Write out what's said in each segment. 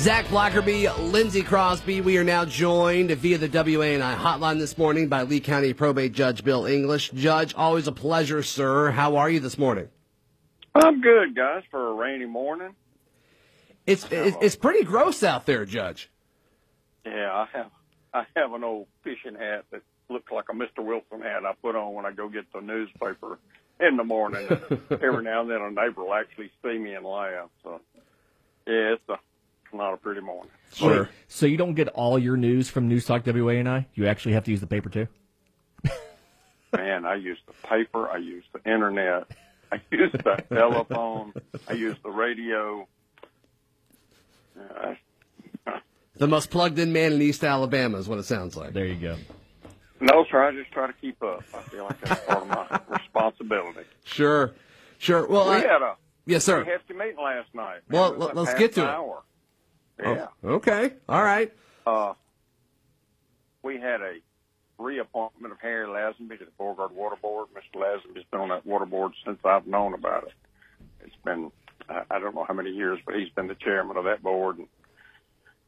Zach Blackerby, Lindsey Crosby. We are now joined via the WANI hotline this morning by Lee County Probate Judge Bill English. Judge, always a pleasure, sir. How are you this morning? I'm good, guys, for a rainy morning. It's it's, it's pretty gross out there, Judge. Yeah, I have I have an old fishing hat that looks like a Mr. Wilson hat I put on when I go get the newspaper in the morning. Every now and then a neighbor will actually see me and laugh. So yeah, it's a not a pretty morning. Sure. So you don't get all your news from Newstalk WANI? You actually have to use the paper too? Man, I use the paper, I use the internet, I use the telephone, I use the radio. Uh, The most plugged in man in East Alabama is what it sounds like. There you go. no, sir, I just try to keep up. I feel like that's part of my responsibility. Sure. Sure. Well, We I- had a yes, sir. hefty meeting last night. Well, It let- a let's half get to an it. Hour. Oh, Yeah. okay. All right. Uh, we had a reappointment of Harry Lazenby to the Beauregard Water Board. Mr. Lazenby's been on that water board since I've known about it. It's been, I I don't know how many years, but he's been the chairman of that board and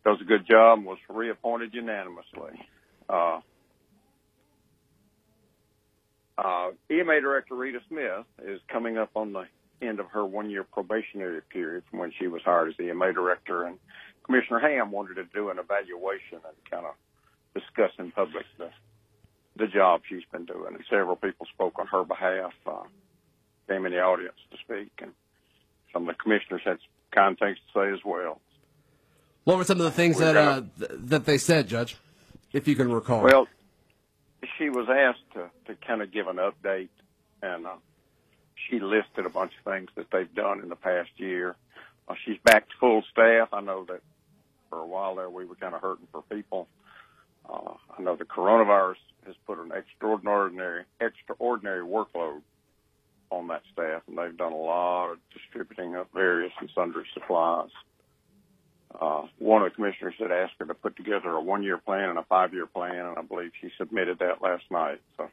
does a good job and was reappointed unanimously. Uh, uh, EMA Director Rita Smith is coming up on the end of her one-year probationary period from when she was hired as the EMA Director, and Commissioner Ham wanted to do an evaluation and kind of discuss in public the the job she's been doing. And several people spoke on her behalf, uh, came in the audience to speak, and some of the commissioners had some kind things to say as well. What were some of the things We're that uh, gonna- th- that they said, Judge? If you can recall. Well, she was asked to, to kind of give an update, and uh, she listed a bunch of things that they've done in the past year. Uh, she's back to full staff. I know that for a while there we were kind of hurting for people. Uh, I know the coronavirus has put an extraordinary, extraordinary workload on that staff, and they've done a lot of distributing of various and sundry supplies. Uh, one of the commissioners had asked her to put together a one-year plan and a five-year plan, and I believe she submitted that last night. So,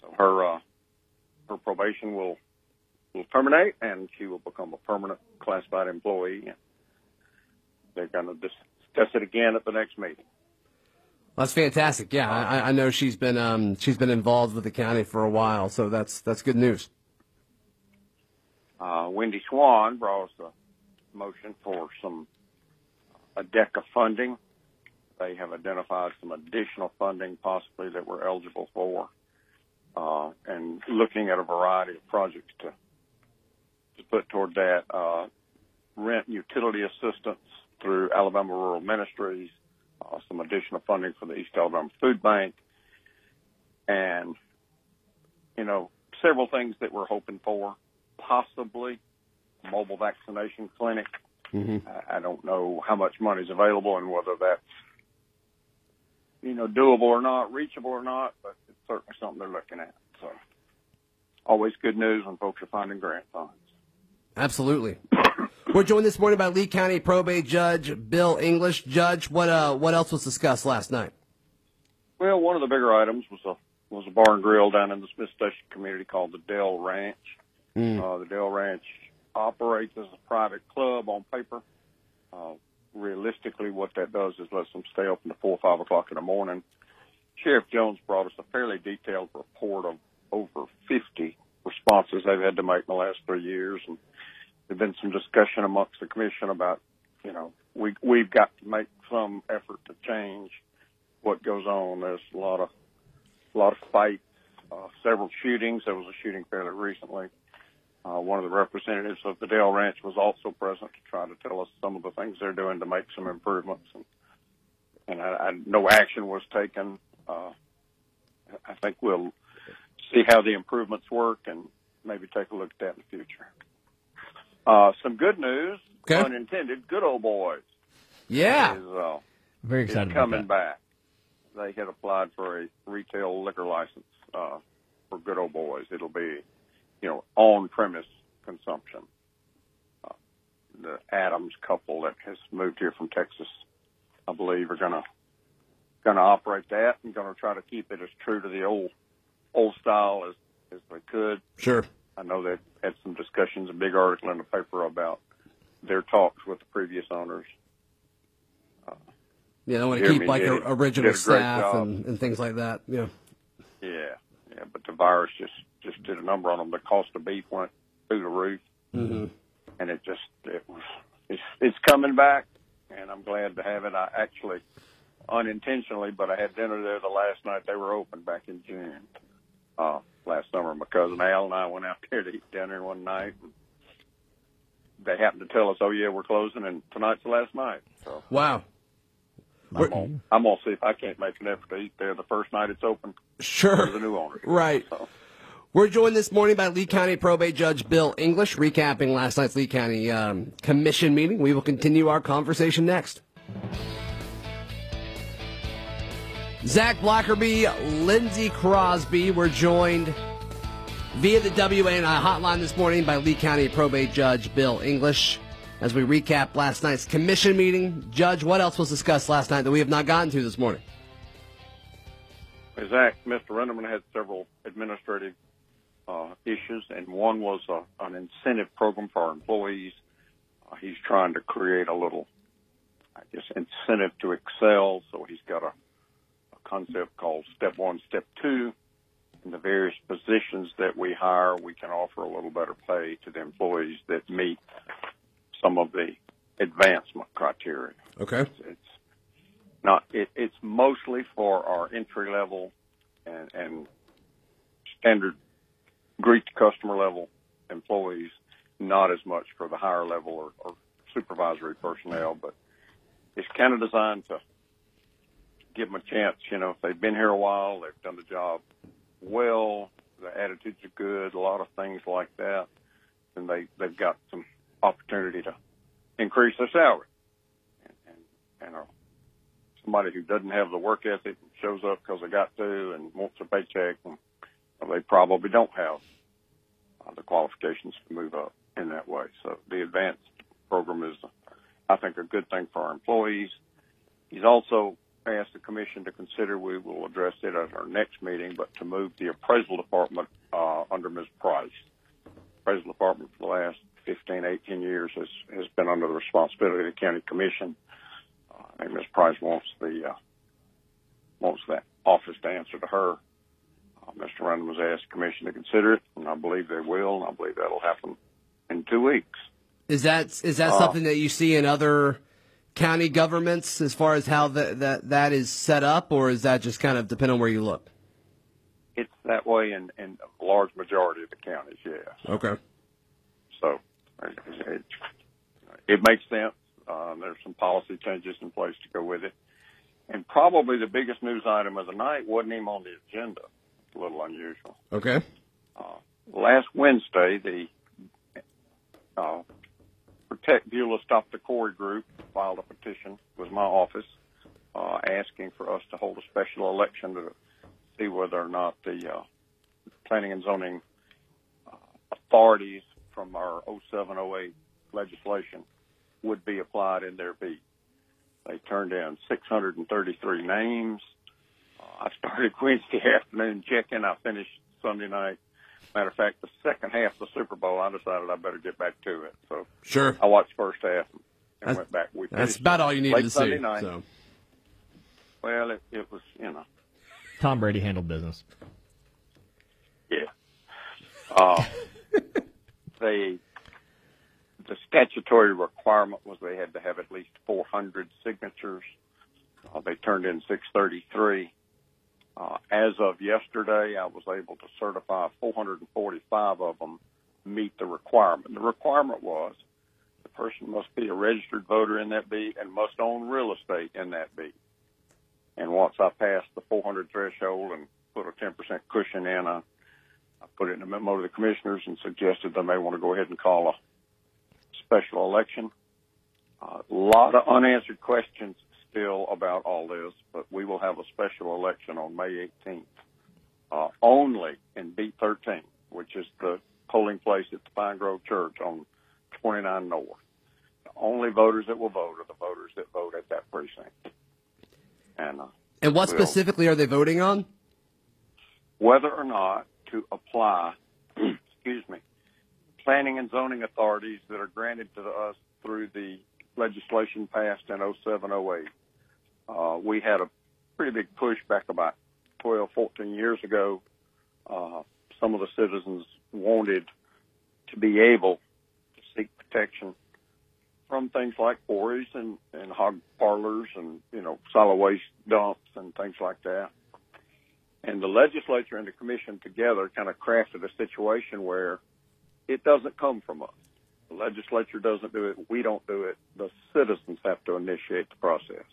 so her uh, will will terminate, and she will become a permanent classified employee. They're going to discuss it again at the next meeting. That's fantastic. Yeah, I, I know she's been um, she's been involved with the county for a while, so that's that's good news. Uh, Wendy Swan brought us a motion for some ADECA funding. They have identified some additional funding possibly that we're eligible for, uh, and looking at a variety of projects to to put toward that. Uh, rent utility assistance through Alabama Rural Ministries, uh, some additional funding for the East Alabama Food Bank, and you know several things that we're hoping for possibly a mobile vaccination clinic. I, I don't know how much money is available and whether that's you know doable or not, reachable or not, but it's certainly something they're looking at. So always good news when folks are finding grant funds. Absolutely. We're joined this morning by Lee County Probate Judge Bill English. Judge, what uh, what else was discussed last night? Well, one of the bigger items was a was a bar and grill down in the Smiths Station community called the Dell Ranch. Uh, the Dell Ranch operates as a private club on paper. Uh, realistically, what that does is lets them stay open to four or five o'clock in the morning. Sheriff Jones brought us a fairly detailed report of over 50 responses they've had to make in the last three years, and there's been some discussion amongst the commission about, you know, we we've got to make some effort to change what goes on. There's a lot of a lot of fights, uh, several shootings. There was a shooting fairly recently. Uh, one of the representatives of the Dale Ranch was also present to try to tell us some of the things they're doing to make some improvements. And, and I, I, no action was taken. Uh, I think we'll see how the improvements work and maybe take a look at that in the future. Uh, some good news, Okay. unintended, good old boys Yeah. is, uh, Very is excited about coming that. back. They had applied for a retail liquor license uh, for Good Old Boys. It'll be, you know, on-premise consumption. Uh, the Adams couple that has moved here from Texas, I believe, are gonna gonna operate that and gonna try to keep it as true to the old old style as as they could. Sure. I know they've had some discussions, a big article in the paper about their talks with the previous owners. Yeah, they want to keep like did- a, did a original staff and, and things like that. Yeah. Yeah, yeah, but the virus just just did a number on them. The cost of beef went through the roof, Mm-hmm. and it just it was it's it's coming back, and I'm glad to have it. I actually unintentionally, but I had dinner there the last night they were open back in June uh, last summer. My cousin Al and I went out there to eat dinner one night. And they happened to tell us, "Oh yeah, we're closing, and tonight's the last night." So Wow. I'm gonna, I'm gonna see if I can't make an effort to eat there the first night it's open Sure. for the new owners. Right. So. We're joined this morning by Lee County Probate Judge Bill English, recapping last night's Lee County um, Commission meeting. We will continue our conversation next. Zach Blackerby, Lindsey Crosby were joined via the WANI hotline this morning by Lee County Probate Judge Bill English. As we recap last night's commission meeting, Judge, what else was discussed last night that we have not gotten to this morning? Zach, Mr. Rendleman had several administrative uh, issues, and one was uh, an incentive program for our employees. Uh, he's trying to create a little, I guess, incentive to excel. So he's got a, a concept called Step One, Step Two. In the various positions that we hire, we can offer a little better pay to the employees that meet some of the advancement criteria Okay. it's not it, it's mostly for our entry level and, and standard greet customer level employees, not as much for the higher level or, or supervisory personnel, but it's kind of designed to give them a chance. You know, if they've been here a while, they've done the job well, the attitudes are good, a lot of things like that, and they they've got some opportunity to increase their salary. And, and, and uh, somebody who doesn't have the work ethic shows up because they got to and wants a paycheck, and well, they probably don't have uh, the qualifications to move up in that way. So the advanced program is, I think, a good thing for our employees. He's also asked the commission to consider, we will address it at our next meeting, but to move the appraisal department uh, under Ms. Price. Appraisal department for the last 15, 18 years has, has been under the responsibility of the county commission. Uh, I think Ms. Price wants the uh, wants that office to answer to her. Uh, Mr. Rundle was asked the commission to consider it, and I believe they will, and I believe that'll happen in two weeks. Is that is that Uh, something that you see in other county governments as far as how that that that is set up, or is that just kind of depend on where you look? It's that way in, in a large majority of the counties, yes. Okay. So it, it, it makes sense. Uh, there's some policy changes in place to go with it. And probably the biggest news item of the night wasn't even on the agenda. A little unusual. Okay. Last Wednesday, the uh, Protect Beulah Stop the Quarry group filed a petition with my office uh, asking for us to hold a special election to see whether or not the uh, planning and zoning uh, authorities from our 0708 legislation would be applied in their beat. They turned in 633 names. I started Wednesday afternoon checking. I finished Sunday night. Matter of fact, the second half of the Super Bowl, I decided I better get back to it. So Sure. I watched first half and That's- went back. We That's about all you needed late to Sunday see. night. So. Well, it, it was, you know, Tom Brady handled business. yeah. Uh, they, the statutory requirement was they had to have at least 400 signatures. Uh, they turned in 633. Uh, as of yesterday, I was able to certify 445 of them meet the requirement. The requirement was the person must be a registered voter in that beat and must own real estate in that beat. And once I passed the 400 threshold and put a 10% cushion in, I, I put it in a memo to the commissioners and suggested they may want to go ahead and call a special election. A lot of unanswered questions still about all this, but we will have a special election on May 18th, uh, only in B13, which is the polling place at the Pine Grove Church on 29 North. The only voters that will vote are the voters that vote at that precinct. And uh, And what Well- specifically are they voting on? whether or not to apply, excuse me, planning and zoning authorities that are granted to us through the legislation passed in 07, 08. Uh, we had a pretty big push back about 12, 14 years ago. Uh, some of the citizens wanted to be able to seek protection from things like quarries and, and hog parlors and, you know, solid waste dumps and things like that. And the legislature and the commission together kind of crafted a situation where it doesn't come from us. The legislature doesn't do it. We don't do it. The citizens have to initiate the process.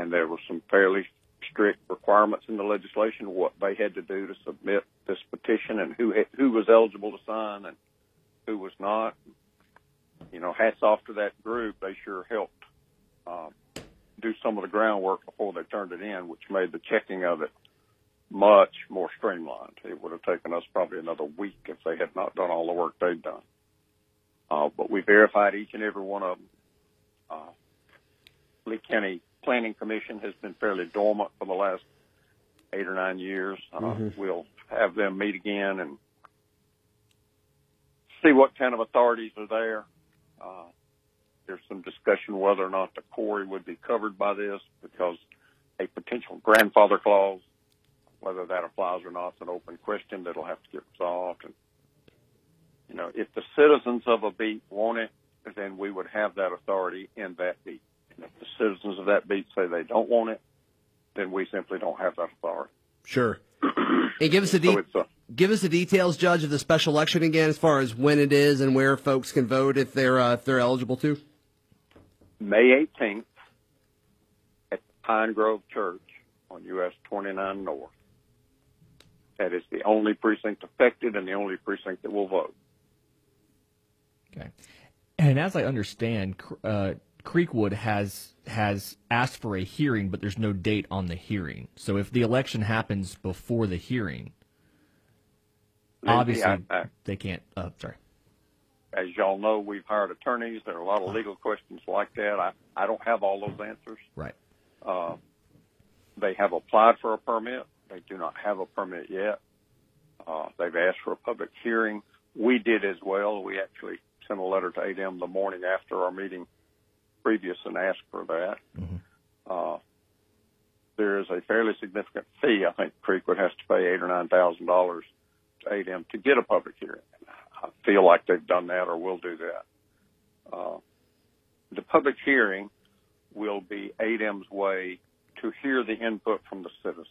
And there were some fairly strict requirements in the legislation what they had to do to submit this petition and who who was eligible to sign and who was not. You know, hats off to that group. They sure helped um, do some of the groundwork before they turned it in, which made the checking of it much more streamlined. It would have taken us probably another week if they had not done all the work they'd done. Uh, but we verified each and every one of them. Uh, Lee County Planning Commission has been fairly dormant for the last eight or nine years. Uh, mm-hmm. We'll have them meet again and see what kind of authorities are there. Uh, there's some discussion whether or not the quarry would be covered by this because a potential grandfather clause, whether that applies or not, is an open question that'll have to get resolved. And you know, if the citizens of a beat want it, then we would have that authority in that beat. And if the citizens of that beat say they don't want it, then we simply don't have that authority. Sure. and give us the de- so give us the details, Judge, of the special election again, as far as when it is and where folks can vote if they're uh, if they're eligible to. May 18th at Pine Grove Church on US 29 North. That is the only precinct affected and the only precinct that will vote. Okay. And as I understand, uh, Creekwood has has asked for a hearing, but there's no date on the hearing. So if the election happens before the hearing, obviously I, I, they can't. Uh, sorry. As y'all know, we've hired attorneys. There are a lot of legal questions like that. I I don't have all those answers. Right. Uh, they have applied for a permit. They do not have a permit yet. Uh, they've asked for a public hearing. We did as well. We actually sent a letter to ADEM the morning after our meeting previous and asked for that. Mm-hmm. Uh, there is a fairly significant fee. I think Creekwood has to pay eight or nine thousand dollars to ADEM to get a public hearing. I feel like they've done that or will do that. Uh, the public hearing will be ADEM's way to hear the input from the citizens.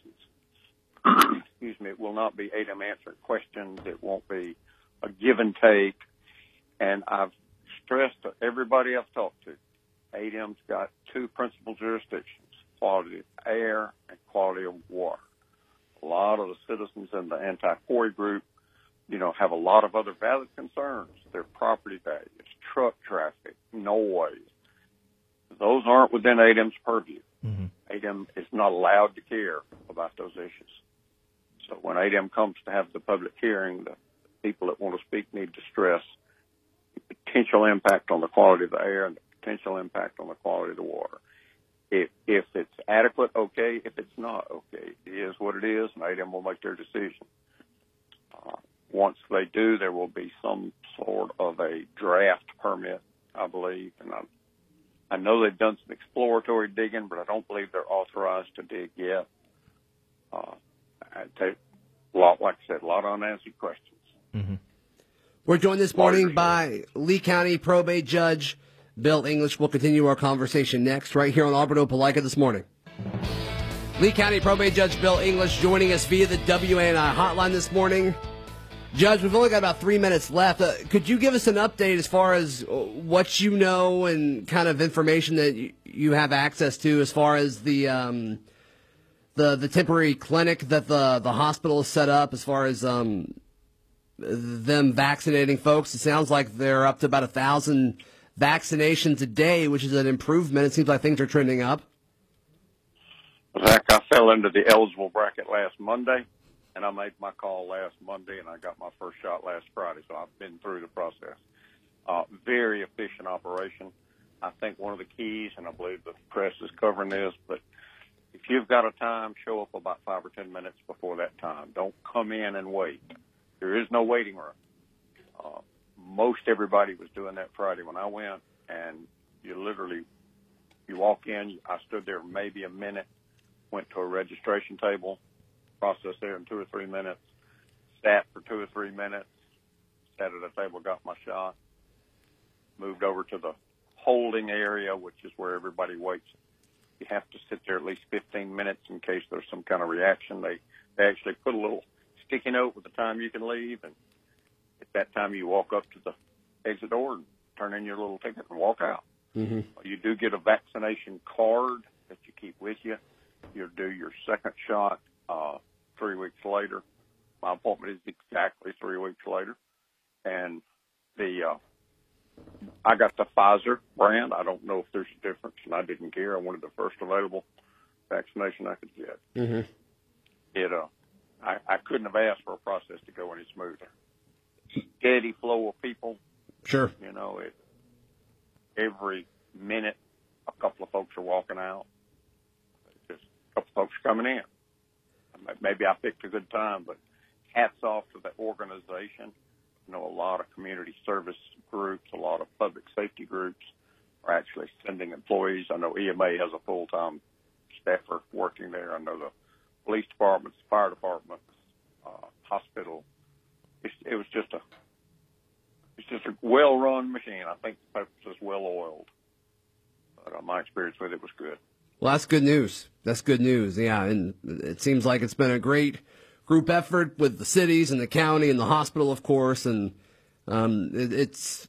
Excuse me. It will not be ADEM answering questions. It won't be a give and take. And I've stressed to everybody I've talked to, ADEM's got two principal jurisdictions, quality of air and quality of water. A lot of the citizens in the anti-quarry group, you know, have a lot of other valid concerns. Their property values, truck traffic, noise. Those aren't within ADEM's purview. Mm-hmm. ADEM is not allowed to care about those issues. So when ADEM comes to have the public hearing, the people that want to speak need to stress the potential impact on the quality of the air and the potential impact on the quality of the water. If, if it's adequate, okay. If it's not, okay. It is what it is, and ADEM will make their decision. Uh, once they do, there will be some sort of a draft permit, I believe, and I, I know they've done some exploratory digging, but I don't believe they're authorized to dig yet. Uh, I take a lot, like I said, a lot of unanswered questions. Mm-hmm. We're joined this morning by Lee County probate judge Bill English. We'll continue our conversation next, right here on Auburn Opelika this morning. Lee County probate judge Bill English joining us via the WANI hotline this morning. Judge, we've only got about three minutes left. Uh, could you give us an update as far as uh, what you know and kind of information that you have access to as far as the um, the the temporary clinic that the the hospital has set up, as far as um, them vaccinating folks. It sounds like they're up to about a thousand vaccinations a day, which is an improvement. It seems like things are trending up. Zach, I fell into the eligible bracket last Monday, and I made my call last Monday, and I got my first shot last Friday, so I've been through the process. Uh, very efficient operation. I think one of the keys, and I believe the press is covering this, but if you've got a time, show up about five or ten minutes before that time. Don't come in and wait. There is no waiting room. Most everybody was doing that Friday when I went, and you literally you walk in. I stood there maybe a minute, went to a registration table, processed there in two or three minutes, sat for two or three minutes, sat at a table, got my shot, moved over to the holding area, which is where everybody waits. You have to sit there at least 15 minutes in case there's some kind of reaction. They they actually put a little sticky note with the time you can leave, and at that time you walk up to the exit door and turn in your little ticket and walk out. Mm-hmm. You do get a vaccination card that you keep with you. You'll do your second shot uh, three weeks later. My appointment is exactly three weeks later, and the uh, I got the Pfizer brand. I don't know if there's a difference, and I didn't care. I wanted the first available vaccination I could get. Mm-hmm. It uh, I, I couldn't have asked for a process to go any smoother. Steady flow of people. Sure. You know, it every minute a couple of folks are walking out. Just a couple of folks are coming in. Maybe I picked a good time, but hats off to the organization. You know, a lot of community service groups, a lot of public safety groups are actually sending employees. I know EMA has a full-time staffer working there. I know the police departments, fire departments, uh, hospital. It's, it was just a it's just a well-run machine. I think the purpose is well oiled. But uh, my experience with it was good. Well, that's good news. That's good news. Yeah, and it seems like it's been a great group effort with the cities and the county and the hospital, of course. And um, it, it's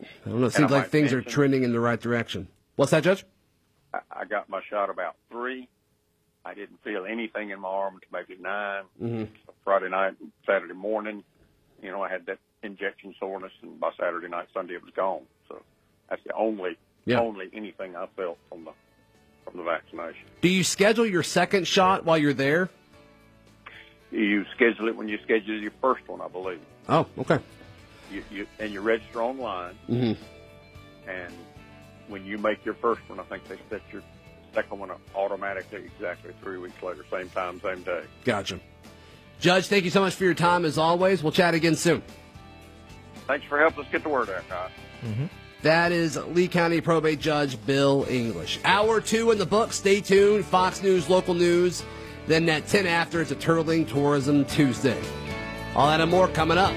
I don't know. It seems like things mention, are trending in the right direction. What's that, Judge? I, I got my shot about three. I didn't feel anything in my arm until maybe 9 mm-hmm. Friday night, Saturday morning. You know, I had that injection soreness, and by Saturday night, Sunday, it was gone. So that's the only yeah. only anything I felt from the from the vaccination. Do you schedule your second shot while you're there? You schedule it when you schedule your first one, I believe. Oh, okay. You, you and you register online, mm-hmm. and when you make your first one, I think they set your second one up automatically exactly three weeks later, same time, same day. Gotcha. Judge, thank you so much for your time as always. We'll chat again soon. Thanks for helping us get the word out, guys. Mm-hmm. That is Lee County Probate Judge Bill English. Hour two in the book. Stay tuned. Fox News, local news. Then at 10 after, it's a Turtling Tourism Tuesday. All that and more coming up.